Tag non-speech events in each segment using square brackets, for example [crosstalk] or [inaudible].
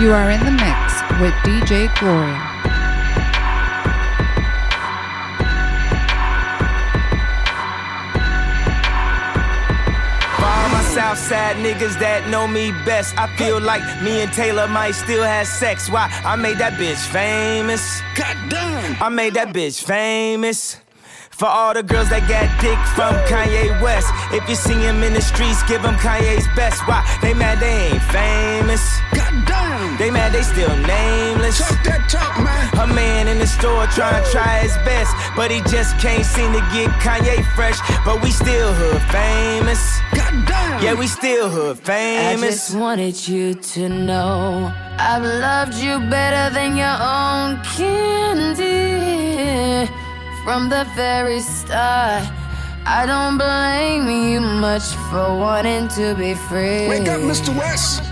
You are in the mix with DJ Gloria. For all my Southside niggas that know me best. I feel like me and Taylor might still have sex. Why? I made that bitch famous. God damn. I made that bitch famous. For all the girls that got dick from Kanye West. If you see him in the streets, give him Kanye's best. Why? They mad they ain't famous. God damn. They mad they still nameless. Talk that talk, man. A man in the store trying to try his best. But he just can't seem to get Kanye fresh. But we still hood famous. God damn. Yeah, we still hood famous. I just wanted you to know I've loved you better than your own candy from the very start. I don't blame you much for wanting to be free. Wake up, Mr. West.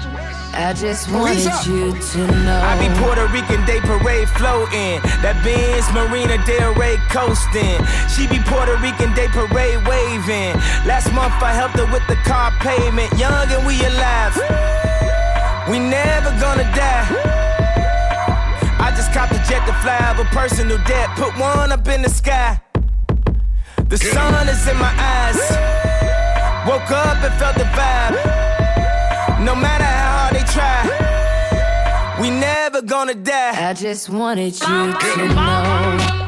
I just wanted you to know. I be Puerto Rican Day Parade floating. That Benz Marina Del Rey coasting. She be Puerto Rican Day Parade waving. Last month I helped her with the car payment. Young and we alive. We never gonna die. I just copped a jet to fly over personal debt. Put one up in the sky. The sun is in my eyes. Woke up and felt the vibe. No matter how try, we never gonna die. I just wanted you to know.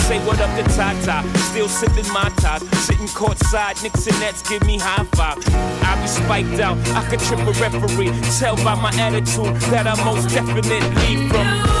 Say what up to Ty Ty, still sipping Mai Tais. Sitting courtside, Knicks and Nets give me high five. I be spiked out, I could trip a referee. Tell by my attitude that I most definitely from.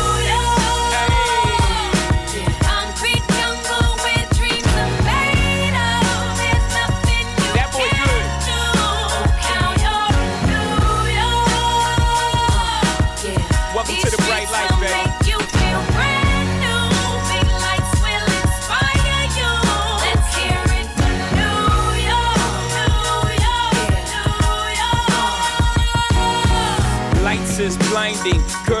blinding. Girls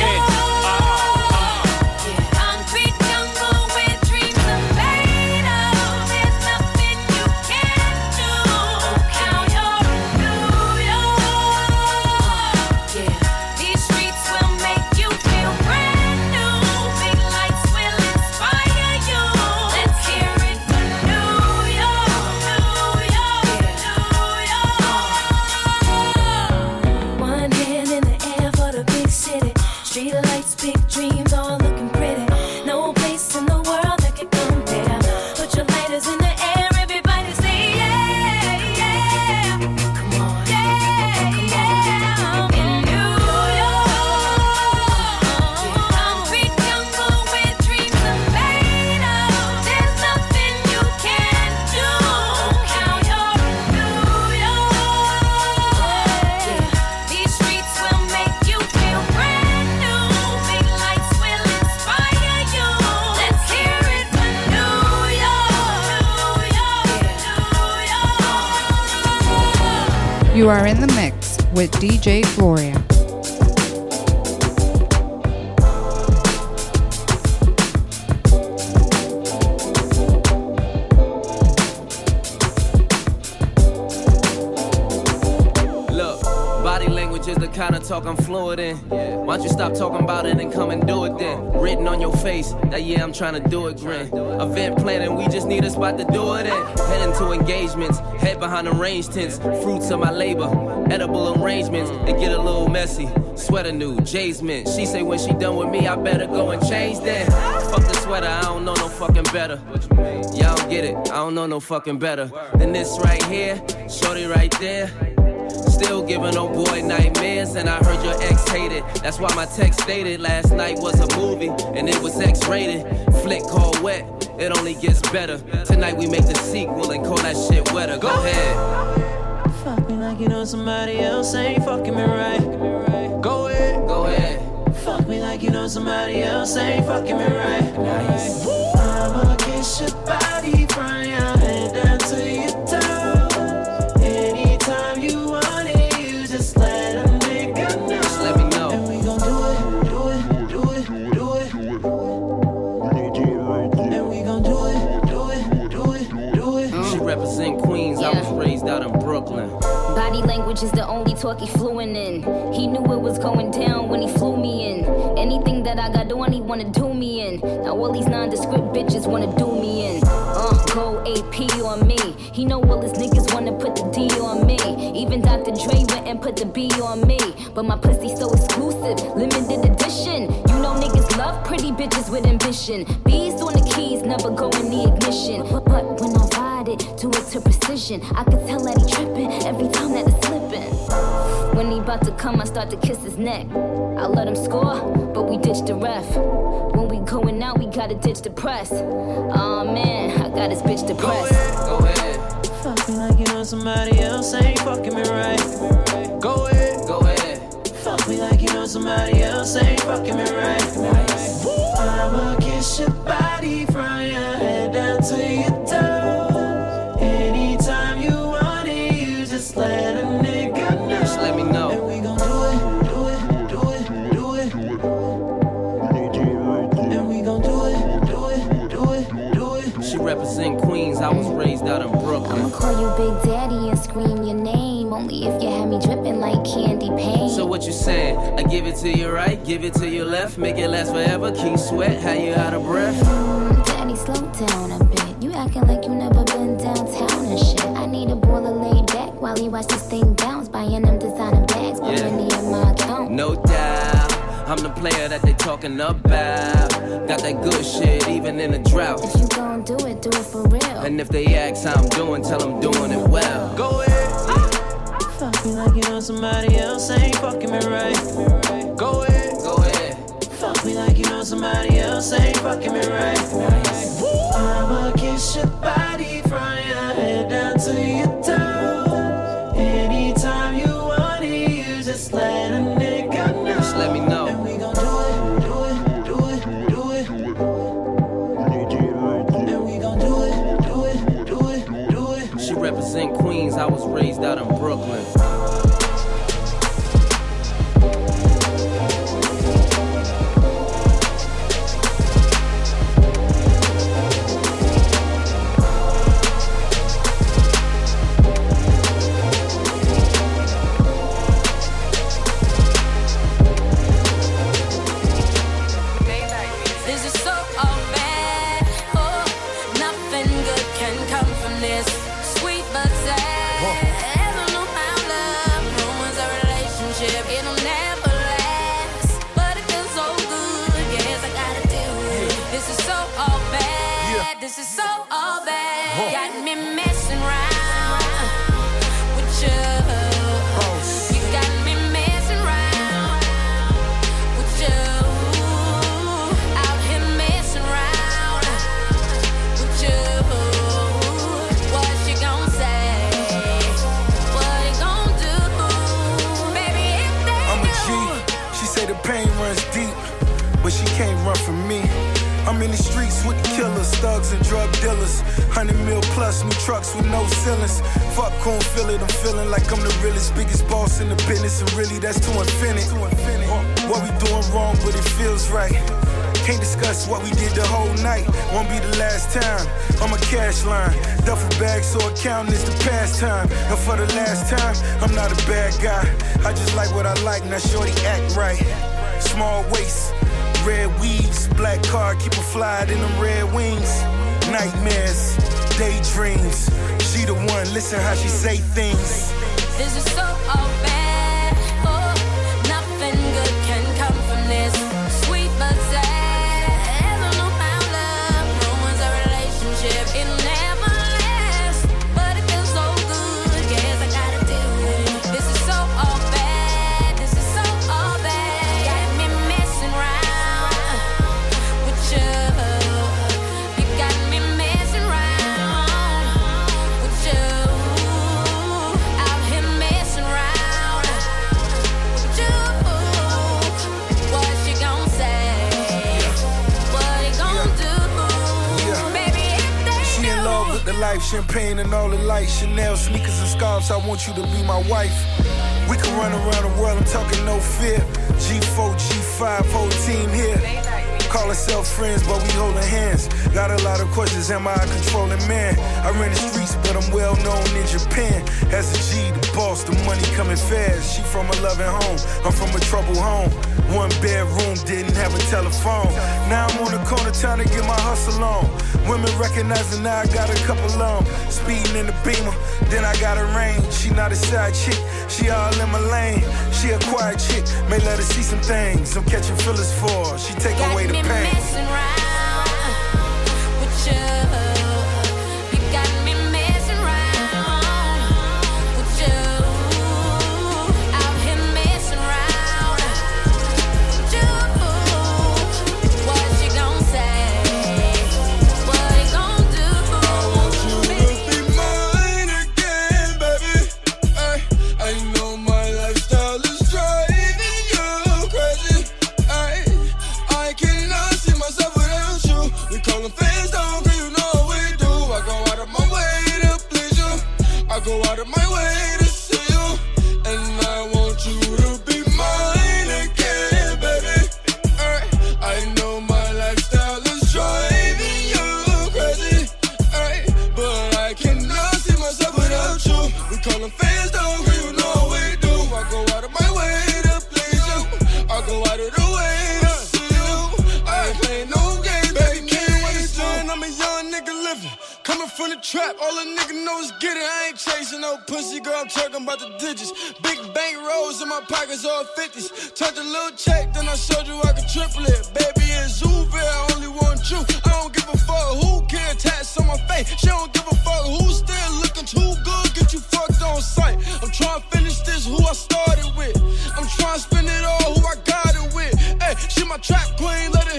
DJ Gloria. Love body language is the kind of talk I'm fluent in. Why don't you stop talking about it and come and do it then? Written on your face that yeah, I'm trying to do it grin. Event planning, we just need a spot to do it in. Heading to engagements, head behind the range tents, fruits of my labor, edible arrangements, and get a little messy. Sweater new, Jay's mint. She say when she done with me, I better go and change that. Fuck the sweater, I don't know no fucking better. Y'all get it, I don't know no fucking better than this right here, shorty right there. Still giving old boy nightmares, and I heard your ex hated. That's why my text stated last night was a movie, and it was X rated. Flick called wet, it only gets better. Tonight we make the sequel and call that shit wetter. Go ahead. Fuck me like you know somebody else ain't fucking me right. Go ahead. Go ahead. Fuck me like you know somebody else ain't fucking me right. Nice. I'ma kiss your body from Language is the only talk he fluent in. He knew it was going down when he flew me in. Anything that I got on, he wanna do me in. Now all these nondescript bitches wanna do me in. Uh, go AP on me. He know all his niggas wanna put the D on me. Even Dr. Dre went and put the B on me. But my pussy so exclusive, limited edition. You know niggas love pretty bitches with ambition. Bees on the keys never go in the ignition. But, when I ride it, do it to precision. I can tell that he tripping every time that it's. When he about to come, I start to kiss his neck. I let him score, but we ditch the ref. When we going out, we gotta ditch the press. Aw oh, man, I got this bitch depressed. Go ahead, go ahead. Fuck me like you know somebody else ain't fucking me right. Go ahead, go ahead. Fuck me like you know somebody else ain't fucking me right. What you saying? I give it to your right, give it to your left, make it last forever. Keep sweat, how you out of breath? Daddy, slow down a bit. You acting like you never been downtown and shit. I need a to lay back while he watch this thing bounce. Buying them designer bags, put Yeah. money in my account. No doubt. I'm the player that they talking about. Got that good shit even in a drought. If you gon' do it, do it for real. And if they ask how I'm doing, tell them doing it well. Go ahead. Fuck me like you know somebody else ain't fucking me right. Go ahead. Go ahead. Fuck me like you know somebody else ain't fucking me right. I'ma kiss your body from your head down to your toes. Anytime you want it, you just let This is so plus, new trucks with no ceilings. Fuck, couldn't feel it. I'm feeling like I'm the realest, biggest boss in the business, and really that's to infinite. What we doing wrong, but it feels right. Can't discuss what we did the whole night. Won't be the last time. I'm a cash line. Duffel bag, so accounting is the pastime. And for the last time, I'm not a bad guy. I just like what I like, now shorty act right. Small waist, red weaves, black car, keep a fly in them red wings. Nightmares, daydreams. She the one, listen how she say things. This is so all champagne and all the lights, Chanel sneakers and scarves. I want you to be my wife. We can run around the world, I'm talking no fear. G4, G5, whole team here. Call ourselves friends, but we holding hands. Got a lot of questions, am I a controlling man? I ran the streets, but I'm well known in Japan. As a G, the boss, the money coming fast. She from a loving home, I'm from a troubled home. One bedroom, didn't have a telephone. Now I'm on the corner trying to get my hustle on. Women recognizing now I got a couple on. Speeding in the beamer, then I got a range. She not a side chick, she all in my lane. She a quiet chick, may let her see some things. I'm catching feelings for her. She take Got away the pain. all a nigga know get it. I ain't chasing no pussy, girl. I'm talking about the digits. Big bank rolls in my pockets, all 50s. Touch a little check, then I showed you I could triple it. Baby, it's Uber, I only want you. I don't give a fuck who care. Tats on my face. She don't give a fuck who's still looking too good. Get you fucked on sight. I'm trying to finish this who I started with. I'm trying to spend it all who I got it with. Hey, she my trap queen, let it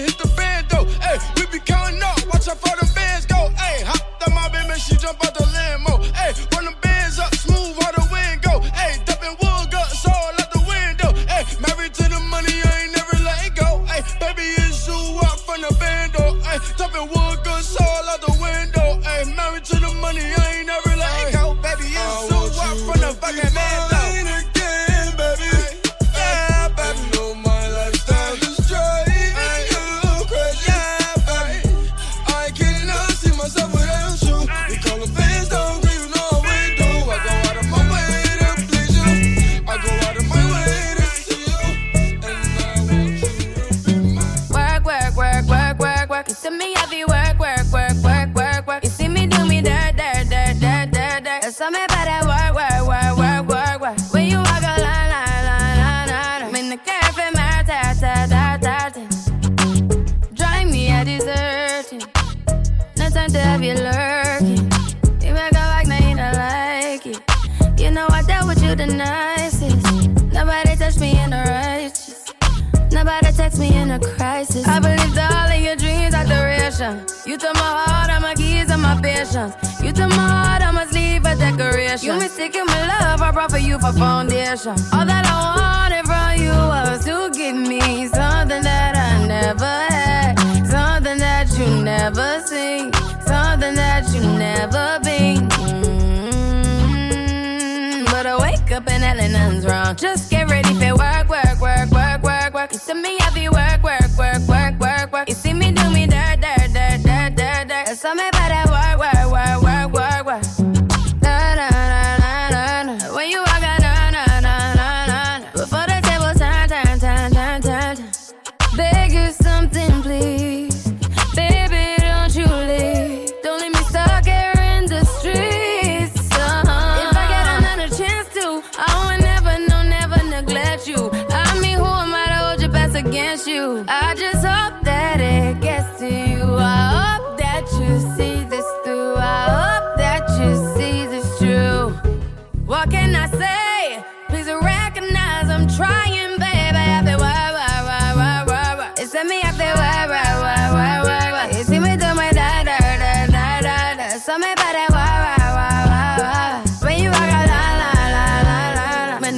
wanted to have you lurking. You make her like, now you don't like it. You know I dealt with you the nicest. Nobody touched me in a righteous. Nobody text me in a crisis. I believed all of your dreams are duration. You took my heart, all my keys, and my patience. You took my heart, I must leave a decoration. You mistaken my love, I brought for you for foundation. All that I wanted from you was to give me something that I never had, something that you never seen something that you never been. Mm-hmm. But I wake up and hell nothing's wrong. Just get ready for work, work, work, work, work, work. You see me every work, work, work, work, work, work. You see me do me dirt, dirt, dirt, dirt, dirt, dirt. That's me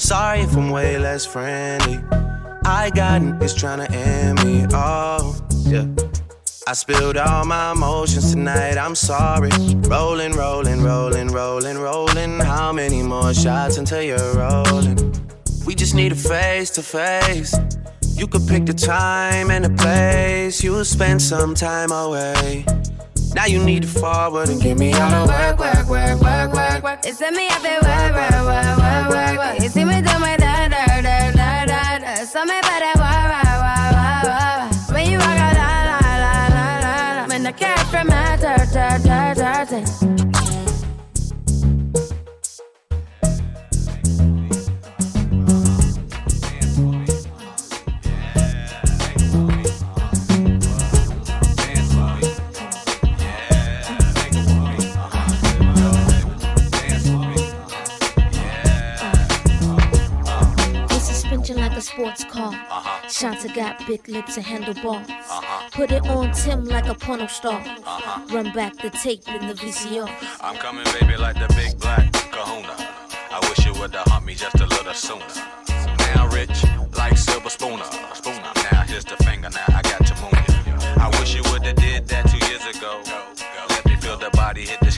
Sorry if I'm way less friendly. I got niggas trying to end me off. Yeah. I spilled all my emotions tonight, I'm sorry. Rolling, rolling, rolling, rolling, rolling. How many more shots until you're rolling? We just need a face to face. You could pick the time and the place. You'll spend some time away. Now you need to forward and give me all the work, work, work, work, work, work. It's me up there, work, work, work, work, work, work. It's cat from my dirt, dirt, dirt, dirt. Sports car. Uh-huh. Shanta got big lips and handlebars. Uh-huh. Put it on Tim like a porno star. Uh-huh. Run back the tape in the VCR. I'm coming, baby, like the big black kahuna. I wish you would've humped me just a little sooner. Now rich, like silver spooner. Spooner. Now here's the finger, now I got to move you. I wish you would've did that two years ago. Let me feel the body hit the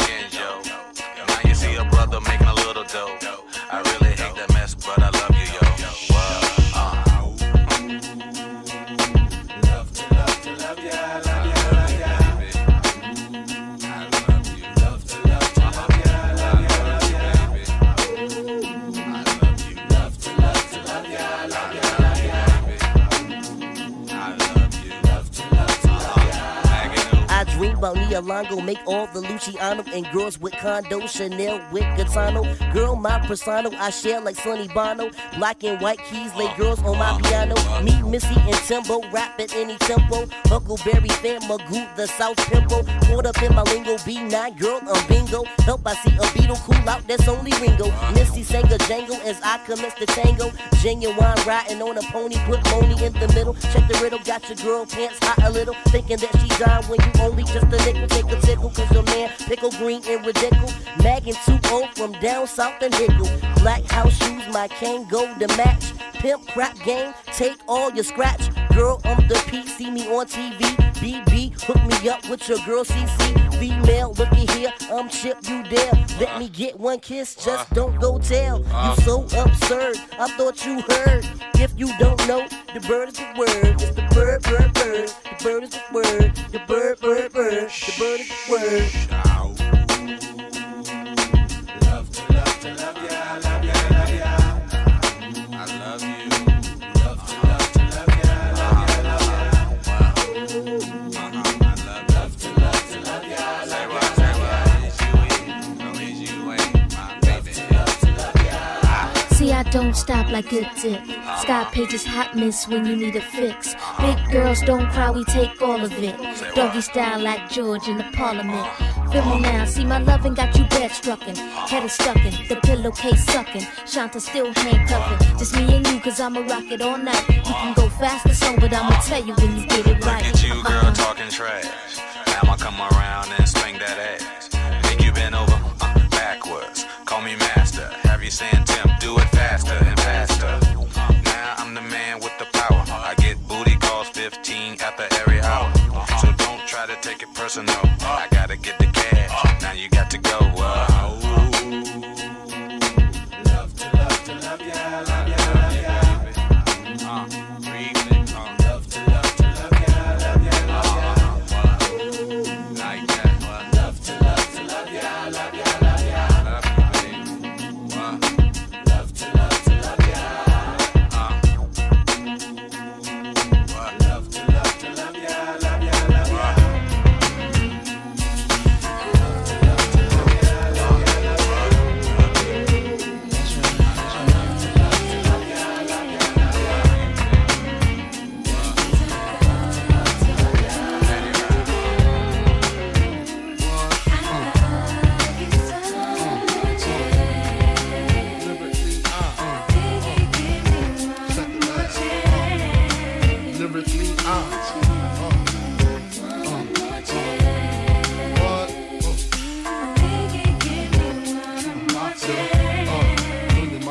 Make all the Luciano and girls with condo. Chanel with Gaetano. Girl, my persona, I share like Sonny Bono. Black and white keys, lay girls on my piano. Me, Missy, and Timbo, rap at any tempo. Huckleberry fan, Magoo, the South Pimple. Caught up in my lingo, B9, girl, I'm bingo. Help, I see a beetle cool out, that's only Ringo. Missy sang a jangle as I commence the tango. Genuine riding on a pony, put money in the middle. Check the riddle, got your girl pants hot a little. Thinking that she died when you only just the nickel, take a tickle, cause your man pickle green and ridiculous. Magging 2 from down south and Hickle. Black house shoes, my cane go to match. Pimp crap game, take all your scratch. Girl, I'm the P, see me on TV. BB, hook me up with your girl CC. Female, looky here, I'm Chip, you there. Let me get one kiss, just don't go tell. You so absurd, I thought you heard. If you don't know, the bird is the word. It's the bird, bird, bird. The bird is the word. The bird, bird, bird. The bird is the word. Love to love to love ya, love ya. Don't stop like a dick. Scott Page's hot miss when you need a fix. Big girls don't cry, we take all of it. Doggy style like George in the parliament. Feel me now, see my loving got you bed struckin'. Head is stuckin', the pillowcase suckin'. Shanta still handcuffin'. Just me and you, cause I'ma rock it all night. You can go fast or slow, but I'ma tell you when you get it right. Look at you, girl, talking trash. I'ma come around and swing that ass. Saying Tim, do it faster and faster. Now I'm the man with the power. I get booty calls 15 at the area hour. So don't try to take it personal.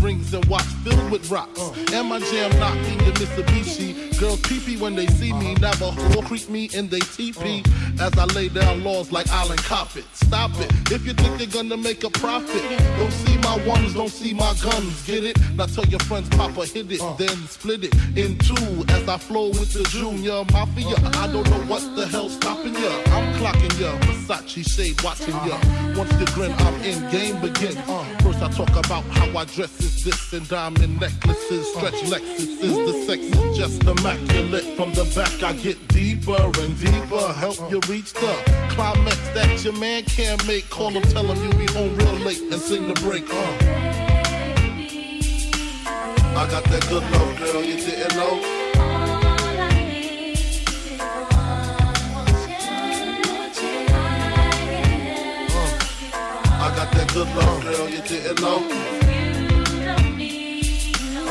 rings and watch filled with rocks. And my jam knocking the Mitsubishi. Girls peepee when they see me. Never will creep me in they teepee. As I lay down laws like Island Coppet. Stop it. If you think they're gonna make a profit, don't see my ones, don't see my guns. Get it? Now tell your friends, Papa hit it, uh. then split it in two. As I flow with the Junior Mafia. Uh. I don't know what the hell's stopping ya. I'm clocking ya. Versace shade watching ya. Once you grin, I'm in. Game begins. Uh. First I talk about how I dress is this and diamond necklaces, stretch Lexus is the sex is just immaculate. From the back I get deeper and deeper, help you reach the climax that your man can't make. Call him, tell him you be home real late and sing the break. Uh. I got that good love, girl, you didn't know. I got that good love, girl, you didn't know.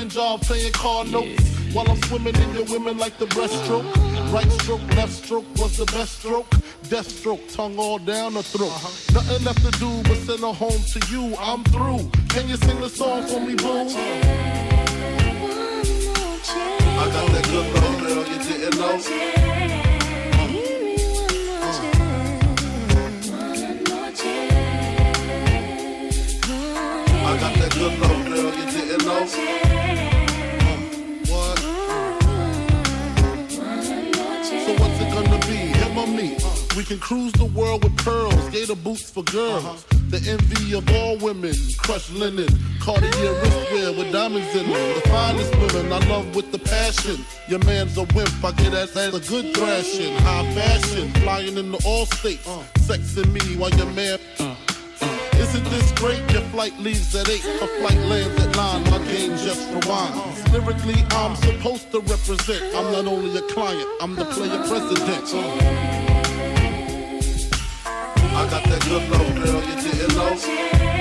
Flipping job, playing car notes. While I'm swimming in your women like the breaststroke. Right stroke, left stroke was the best stroke. Death stroke, tongue all down the throat. Uh-huh. Nothing left to do but send her home to you. I'm through. Can you sing the song for me, boo? I got that good love, girl, you didn't know. Uh. I got that good love, girl, you didn't know. We can cruise the world with pearls, gator boots for girls. The envy of all women, crushed linen, Cartier wristwear with diamonds in them. The finest women I love with the passion. Your man's a wimp, I get as a good thrashing. High fashion, flying in the all states, sexing me while your man. Isn't this great? Your flight leaves at 8, a flight lands at 9. My game just rewinds. Lyrically, I'm supposed to represent. I'm not only a client, I'm the player president. I got that good love, girl, you didn't know.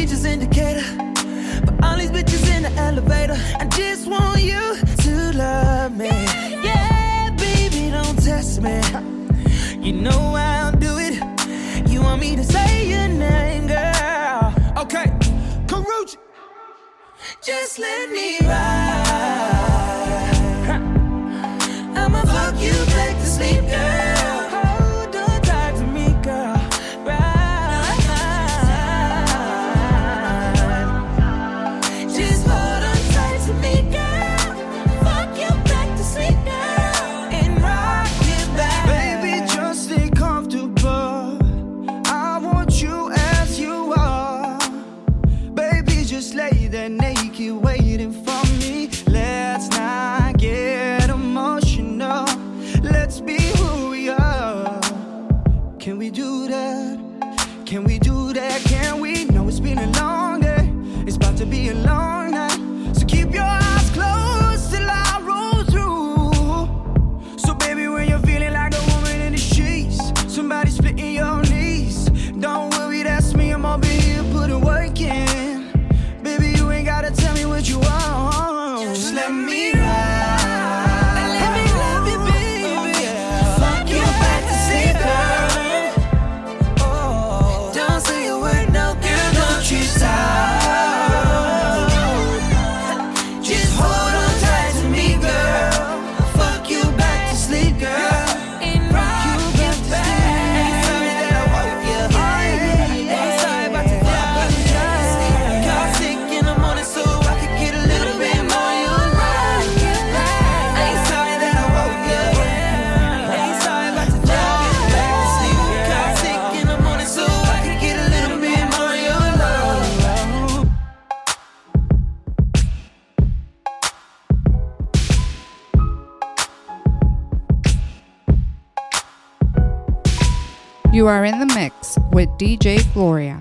Peaches indicator. For all these bitches in the elevator. I just want you to love me. Yeah, baby, don't test me. You know I'll do it. You want me to say your name, girl? Okay, Karuchi. Just let me ride. I'ma fuck you back to sleep, girl. You are in the mix with DJ Gloria.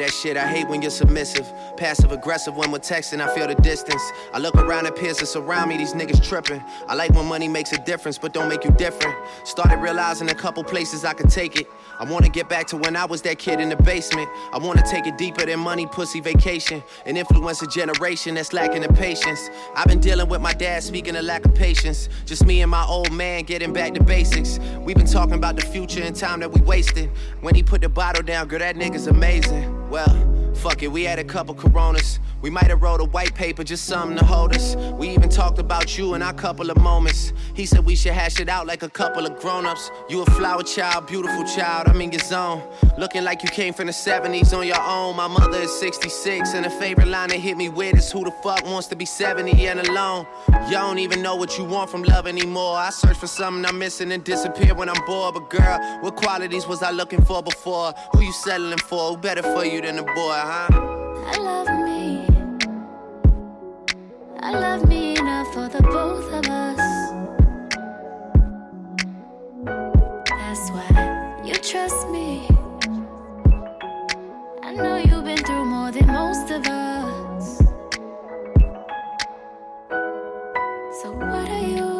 That shit. I hate when you're submissive. Passive aggressive when we're texting, I feel the distance. I look around at peers that surround me, these niggas tripping. I like when money makes a difference, but don't make you different. Started realizing a couple places I could take it. I wanna get back to when I was that kid in the basement. I wanna take it deeper than money, pussy, vacation. And influence a generation that's lacking the patience. I've been dealing with my dad speaking of lack of patience. Just me and my old man getting back to basics. We've been talking about the future and time that we wasted. When he put the bottle down, girl, that nigga's amazing. Well, fuck it, we had a couple coronas. We might have wrote a white paper, just something to hold us. We even talked about you in our couple of moments. He said we should hash it out like a couple of grown-ups. You a flower child, beautiful child, I'm in your zone. Looking like you came from the 70s on your own. My mother is 66, and the favorite line that hit me with is who the fuck wants to be 70 and alone? You don't even know what you want from love anymore. I search for something I'm missing and disappear when I'm bored. But girl, what qualities was I looking for before? Who you settling for? Who better for you than a boy, I love me. I love me enough for the both of us. That's why you trust me. I know you've been through more than most of us. So what are you?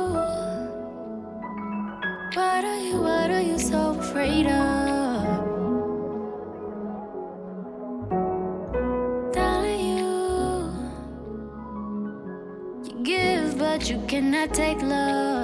What are you? What are you so afraid of? But you cannot take love.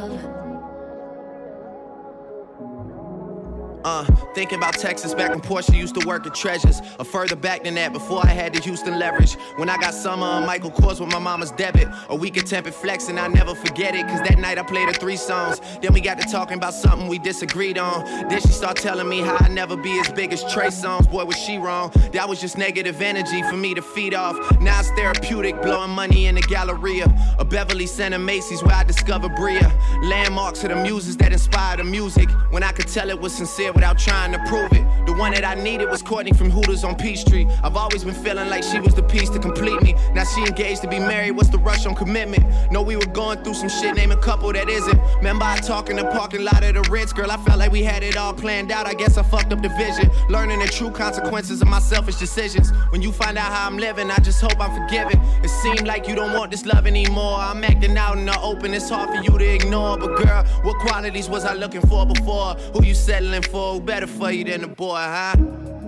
Uh, thinking about Texas back when Portia used to work at Treasures. Or further back than that, before I had the Houston leverage. When I got summer on Michael Kors with my mama's debit. A week of tempered flex, and I never forget it. Cause that night I played her three songs. Then we got to talking about something we disagreed on. Then she started telling me how I never be as big as Trey Songz. Boy, was she wrong. That was just negative energy for me to feed off. Now it's therapeutic, blowing money in the Galleria. A Beverly Center Macy's where I discovered Bria. Landmarks of the muses that inspired the music. When I could tell it was sincere without trying to prove it. The one that I needed was Courtney from Hooters on Peachtree. I've always been feeling like she was the piece to complete me. Now she engaged to be married, what's the rush on commitment? No, we were going through some shit, name a couple that isn't. Remember I talk in the parking lot of the Ritz, girl, I felt like we had it all planned out. I guess I fucked up the vision. Learning the true consequences of my selfish decisions. When you find out how I'm living, I just hope I'm forgiven. It seemed like you don't want this love anymore. I'm acting out in the open, it's hard for you to ignore. But girl, what qualities was I looking for before? Who you settling for? Who better for you than a boy, huh?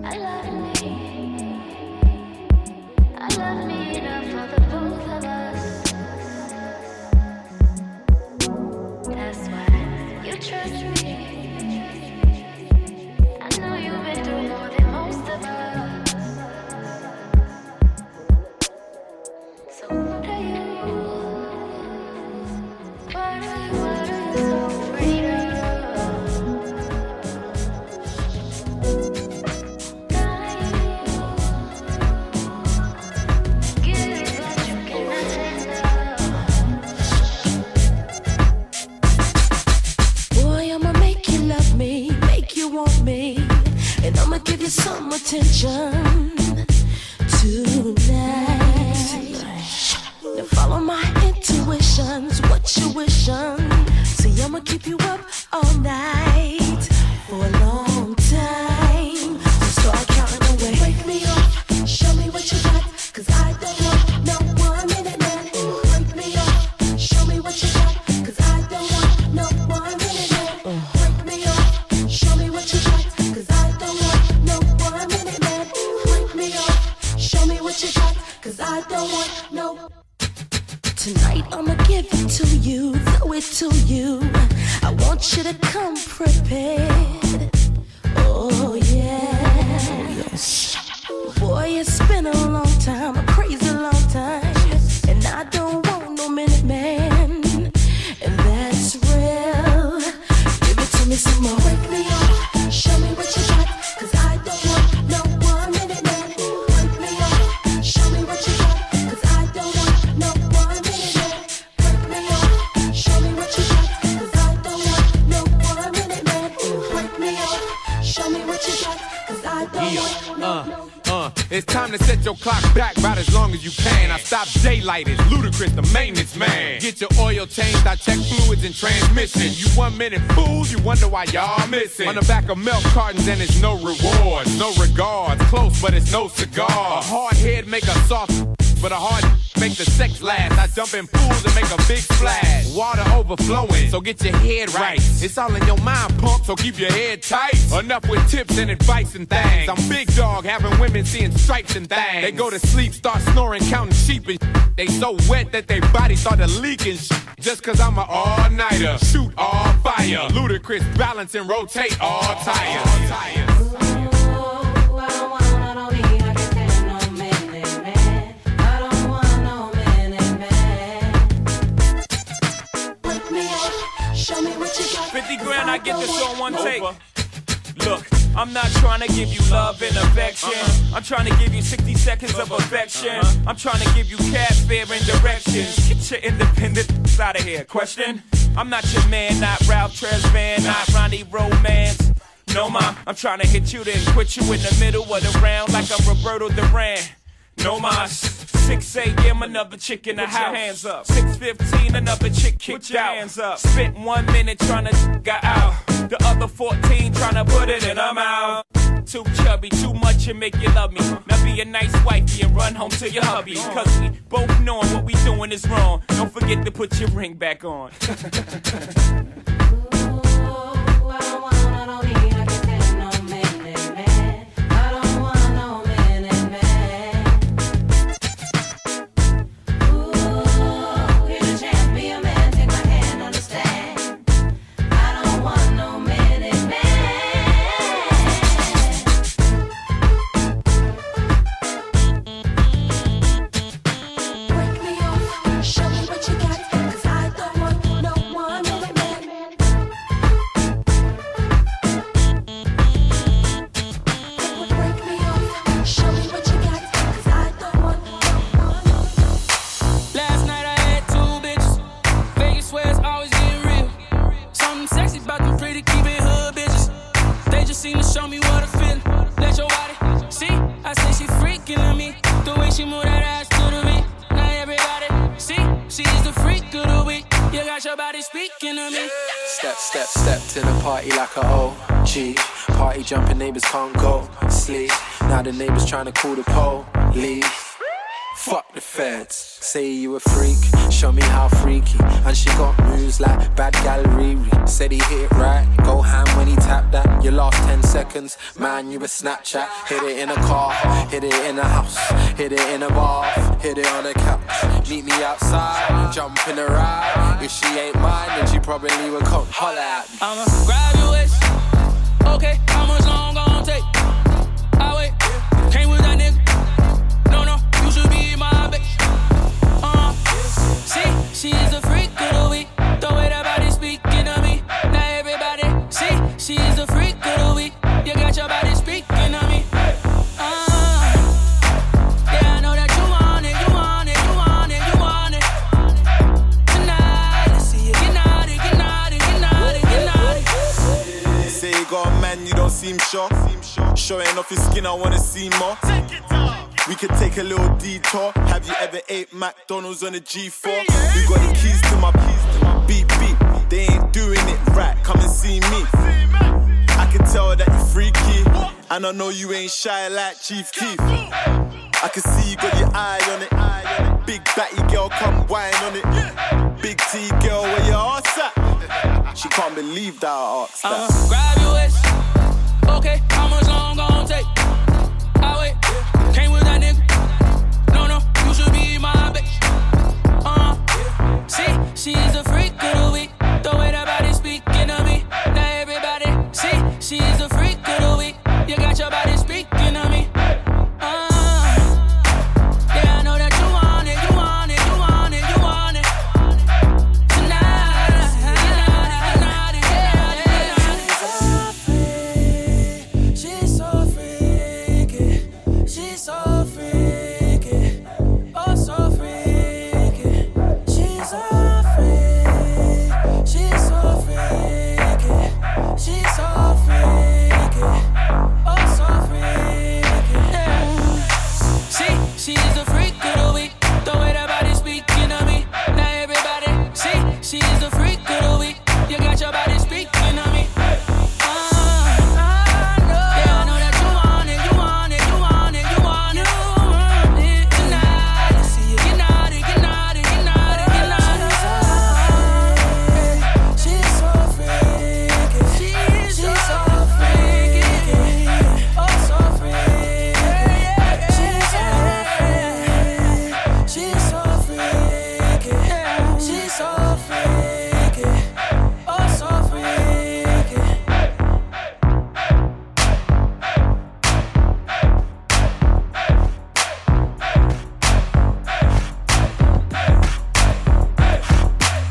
I love me. I love me enough for the both of us. That's why you trust me. I know you've been through some attention why y'all missing. On the back of milk cartons and it's no rewards, no regards. Close, but it's no cigar. A hard head make a soft, but a hard make the sex last. I jump in pools and make a big splash. Water overflowing, so get your head right. It's all in your mind, pump, so keep your head tight. Enough with tips and advice and things. I'm big dog, having women seeing stripes and things. They go to sleep, start snoring, counting sheep and They so wet that their body started leaking Just cause I'm an all-nighter, shoot all fire. Ludacris, balance and rotate all tires. Wake me up, show me what you got. 50 grand, I get this on one take. Look, I'm not trying to give you love and affection. I'm trying to give you 60 seconds of affection. I'm trying to give you cab fare and directions. Get your independent out of here. Question? I'm not your man, not Ralph Tresvant, not Ronnie Romance. No, ma, I'm trying to hit you, then quit you in the middle of the round like I'm Roberto Duran. No mas. 6 a.m. another chick in the Put your house. hands up. 6:15 another chick kicked your out. hands up. Spent one minute trying to get out. The other 14 trying to put it in. her mouth. Too chubby, too much and make you love me. Now be a nice wifey and run home to your hubby. Cause we both knowing what we doing is wrong. Don't forget to put your ring back on. [laughs] got step a party like a OG. Party jumping, neighbors can't go sleep. Now the neighbors trying to call the police. Fuck the feds. Say you a freak, show me how freaky. And she got moves like bad gallery. Said he hit it right, go ham when he tapped that. Your last 10 seconds, man, you a Snapchat. Hit it in a car, hit it in a house, hit it in a bath, hit it on a couch. Meet me outside, jump in a ride. If she ain't mine, then she probably would come holler at me. I'ma grab your waist. Okay, how much long gon' take? I wait. Came with see, she's a freak of the week. The way that body speaking to me. Now everybody, see, she's a freak of the week. You got your body speaking to me. Uh, yeah, I know that you want it, you want it, you want it, you want it. Tonight, let's see you get naughty, get naughty, get naughty, get naughty. Say you got a man, you don't seem sure. Showing off your skin, I wanna see more. We could take a little detour. Have you ever ate McDonald's on a G4? We got the keys to my beep beep. They ain't doing it right. Come and see me. I can tell that you're freaky, and I know you ain't shy like Chief Keef. I can see you got your eye on it. Big batty girl, come whine on it. Big T girl, where your ass at? She can't believe that I asked that. I'ma grab your waist. Okay, how much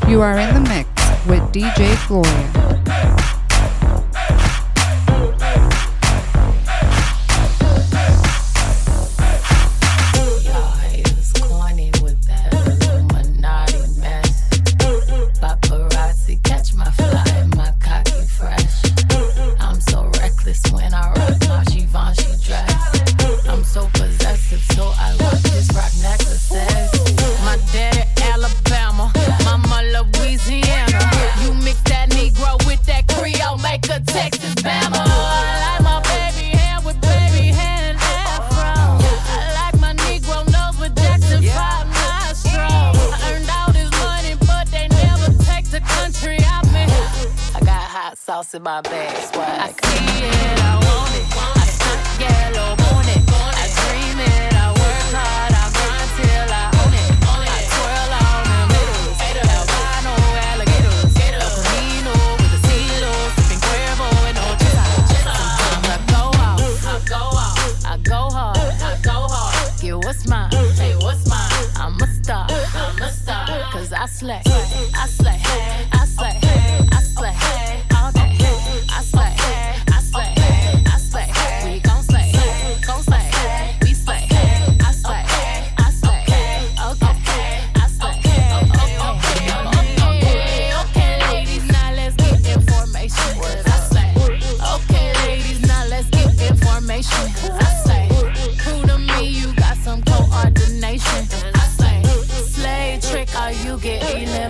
You are in the mix with DJ Gloria.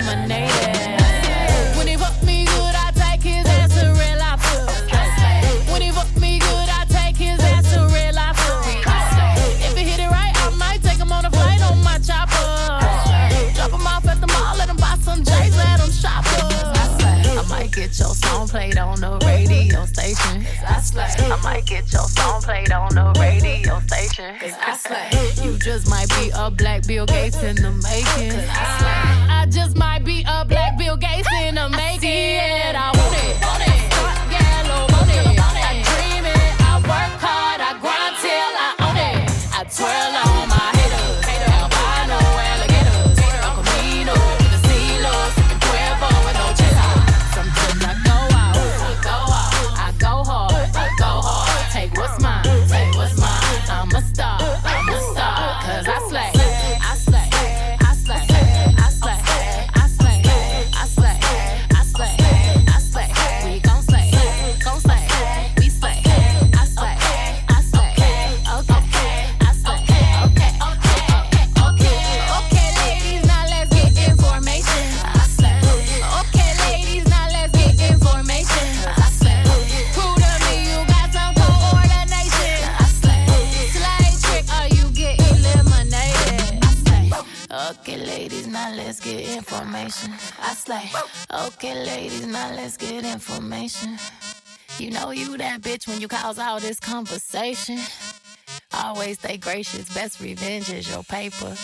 Eliminated. I might get your song played on the radio station. Cause I slay. You just might be a black Bill Gates in the making. Cause I slay. I just might be a black Bill Gates in the making. I, it. I want it. I dream it, I work hard, I grind till I own it. I twirl on let's get information. You know you that bitch when you cause all this conversation. Always stay gracious, best revenge is your paper.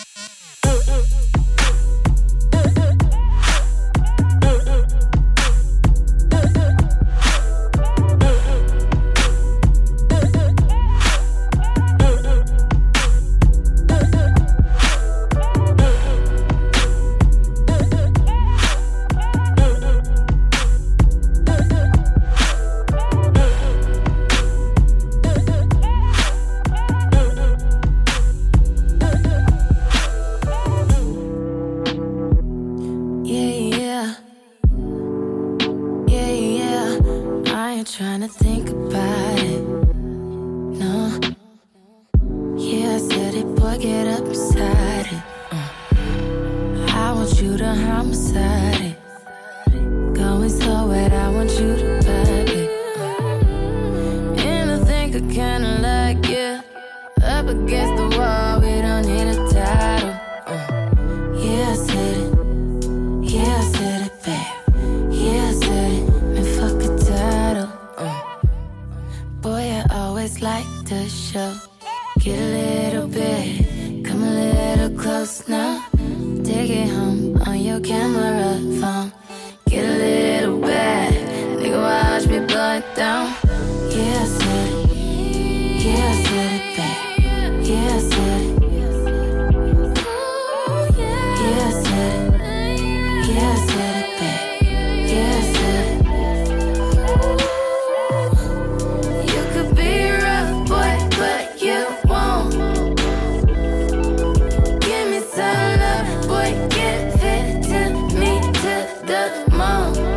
아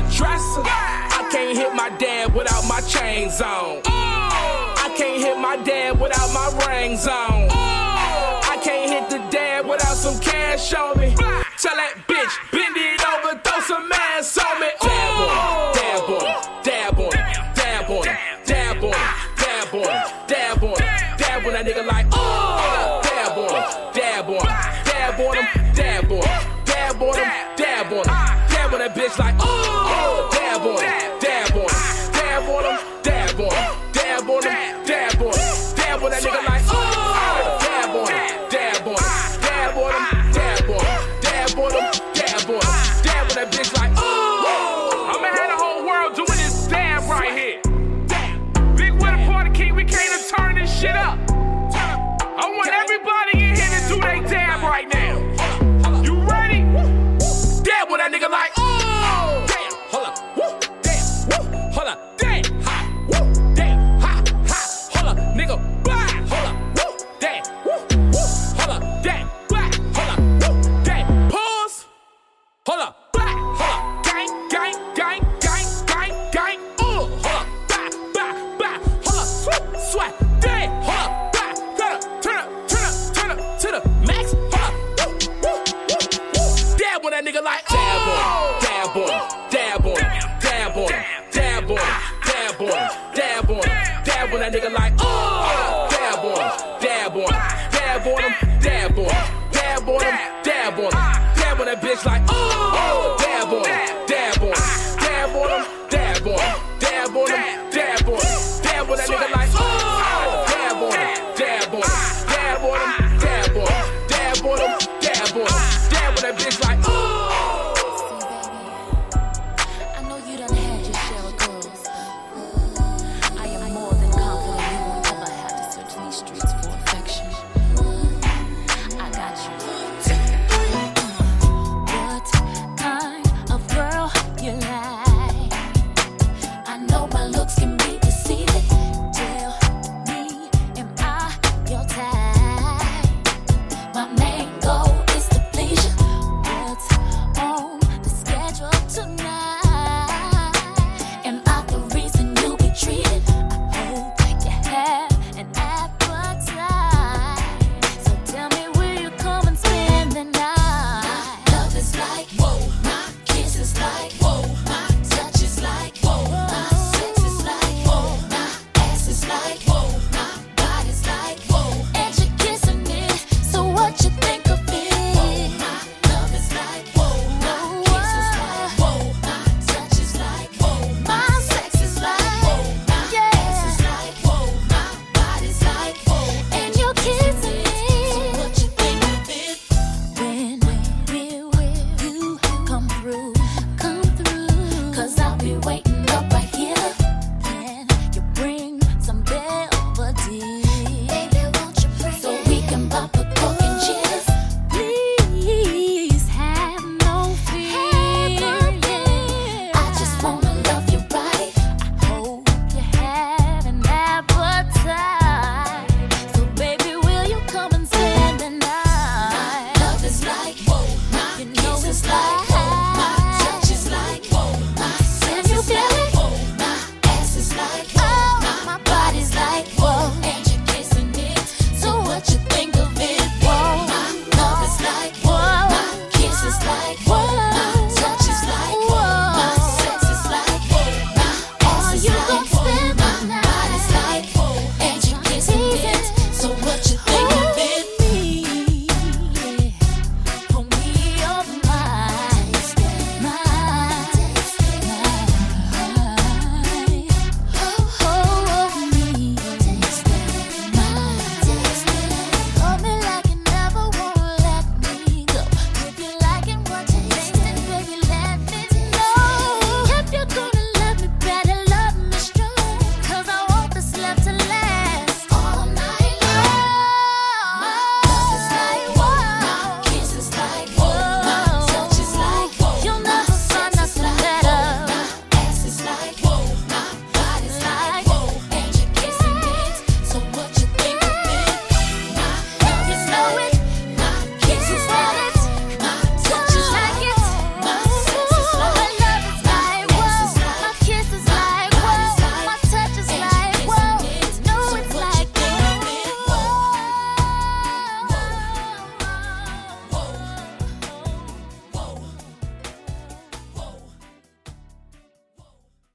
the dresser. I can't hit my dad without my chains on. I can't hit my dad without my rings on. I can't hit the dad without some cash on me. Tell that bitch, bend it over, throw some ass on me. Ooh.